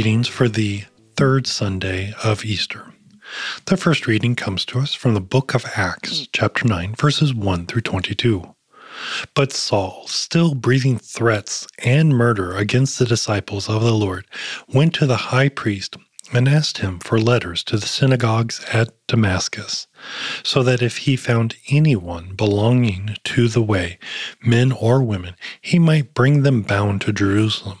Readings for the third Sunday of Easter. The first reading comes to us from the book of Acts, chapter 9, verses 1 through 22. But Saul, still breathing threats and murder against the disciples of the Lord, went to the high priest and asked him for letters to the synagogues at Damascus, so that if he found anyone belonging to the way, men or women, he might bring them bound to Jerusalem.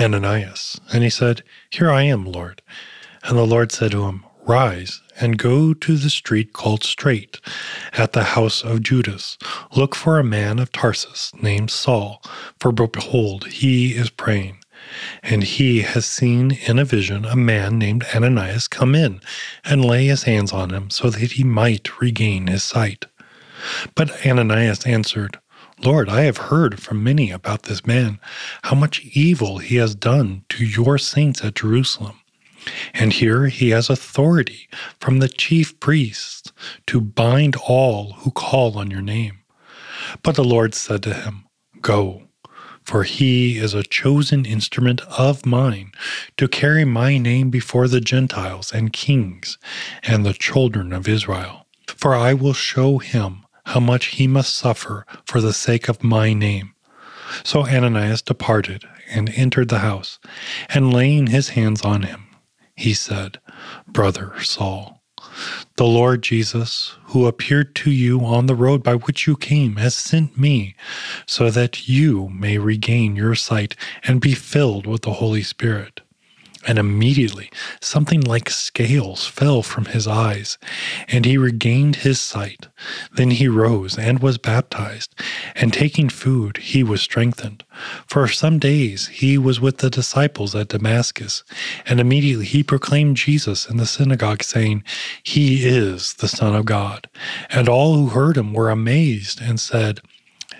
Ananias. And he said, Here I am, Lord. And the Lord said to him, Rise and go to the street called Straight, at the house of Judas. Look for a man of Tarsus named Saul, for behold, he is praying. And he has seen in a vision a man named Ananias come in and lay his hands on him so that he might regain his sight. But Ananias answered, Lord, I have heard from many about this man, how much evil he has done to your saints at Jerusalem. And here he has authority from the chief priests to bind all who call on your name. But the Lord said to him, Go, for he is a chosen instrument of mine to carry my name before the Gentiles and kings and the children of Israel. For I will show him how much he must suffer for the sake of my name. So Ananias departed and entered the house, and laying his hands on him, he said, Brother Saul, the Lord Jesus, who appeared to you on the road by which you came, has sent me, so that you may regain your sight and be filled with the Holy Spirit. And immediately something like scales fell from his eyes, and he regained his sight. Then he rose and was baptized, and taking food, he was strengthened. For some days he was with the disciples at Damascus, and immediately he proclaimed Jesus in the synagogue, saying, He is the Son of God. And all who heard him were amazed and said,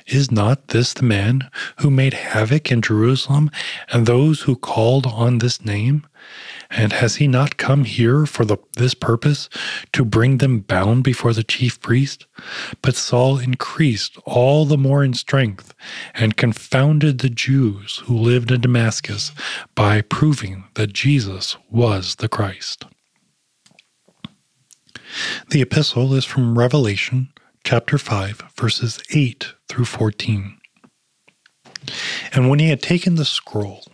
is not this the man who made havoc in Jerusalem and those who called on this name? And has he not come here for the, this purpose, to bring them bound before the chief priest? But Saul increased all the more in strength and confounded the Jews who lived in Damascus by proving that Jesus was the Christ. The epistle is from Revelation chapter 5, verses 8 through 14. And when he had taken the scroll,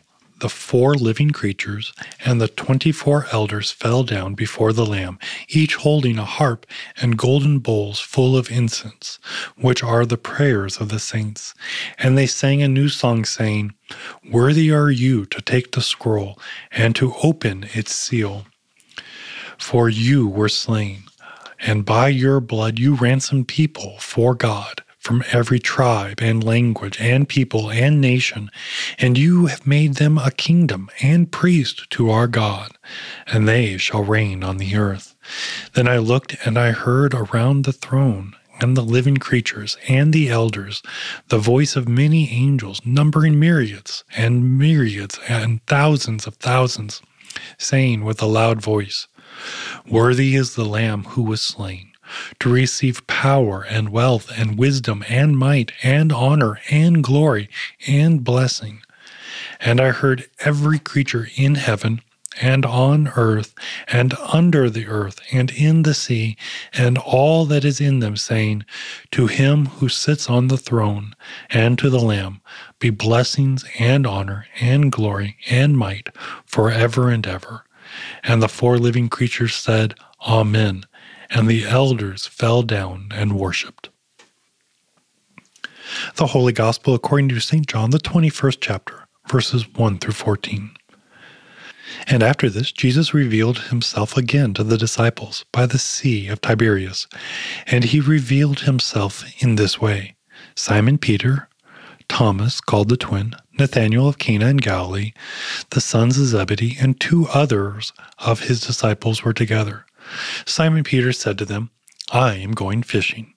the four living creatures and the twenty four elders fell down before the Lamb, each holding a harp and golden bowls full of incense, which are the prayers of the saints. And they sang a new song, saying, Worthy are you to take the scroll and to open its seal. For you were slain and by your blood you ransomed people for God from every tribe and language and people and nation, and you have made them a kingdom and priest to our God, and they shall reign on the earth. Then I looked and I heard around the throne and the living creatures and the elders the voice of many angels, numbering myriads and myriads and thousands of thousands, saying with a loud voice, Worthy is the Lamb who was slain to receive power and wealth and wisdom and might and honor and glory and blessing. And I heard every creature in heaven and on earth and under the earth and in the sea and all that is in them, saying, To him who sits on the throne and to the Lamb be blessings and honor and glory and might forever and ever. And the four living creatures said, Amen. and the elders fell down and worshipped. The Holy Gospel according to St. John, the 21st chapter, verses 1 through 14. And after this, Jesus revealed himself again to the disciples by the Sea of Tiberias. And he revealed himself in this way Simon Peter, Thomas, called the twin, Nathanael of Cana in Galilee, the sons of Zebedee, and two others of his disciples were together. Simon Peter said to them, I am going fishing.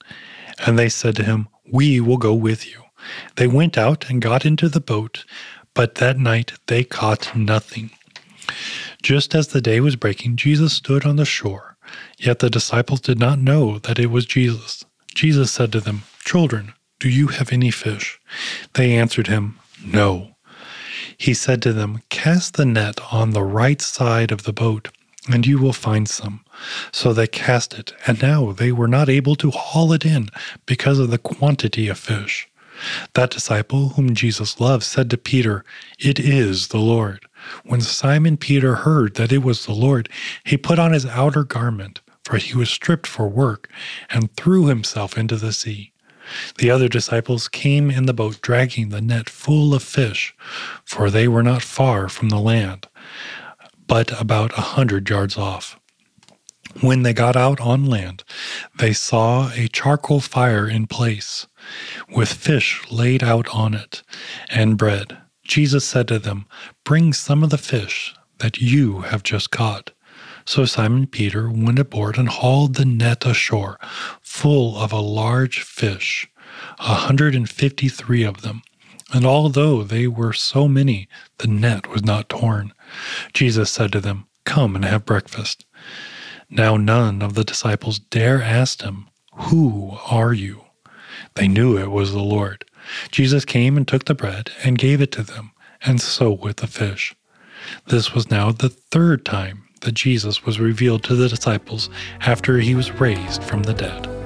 And they said to him, We will go with you. They went out and got into the boat, but that night they caught nothing. Just as the day was breaking, Jesus stood on the shore. Yet the disciples did not know that it was Jesus. Jesus said to them, Children, do you have any fish? They answered him, No. He said to them, Cast the net on the right side of the boat, and you will find some. So they cast it, and now they were not able to haul it in because of the quantity of fish. That disciple whom Jesus loved said to Peter, It is the Lord. When Simon Peter heard that it was the Lord, he put on his outer garment, for he was stripped for work, and threw himself into the sea. The other disciples came in the boat, dragging the net full of fish, for they were not far from the land, but about a hundred yards off. When they got out on land, they saw a charcoal fire in place, with fish laid out on it, and bread. Jesus said to them, Bring some of the fish that you have just caught. So Simon Peter went aboard and hauled the net ashore, full of a large fish, a hundred and fifty three of them. And although they were so many, the net was not torn. Jesus said to them, Come and have breakfast. Now none of the disciples dare ask him, Who are you? They knew it was the Lord. Jesus came and took the bread and gave it to them, and so with the fish. This was now the third time that Jesus was revealed to the disciples after he was raised from the dead.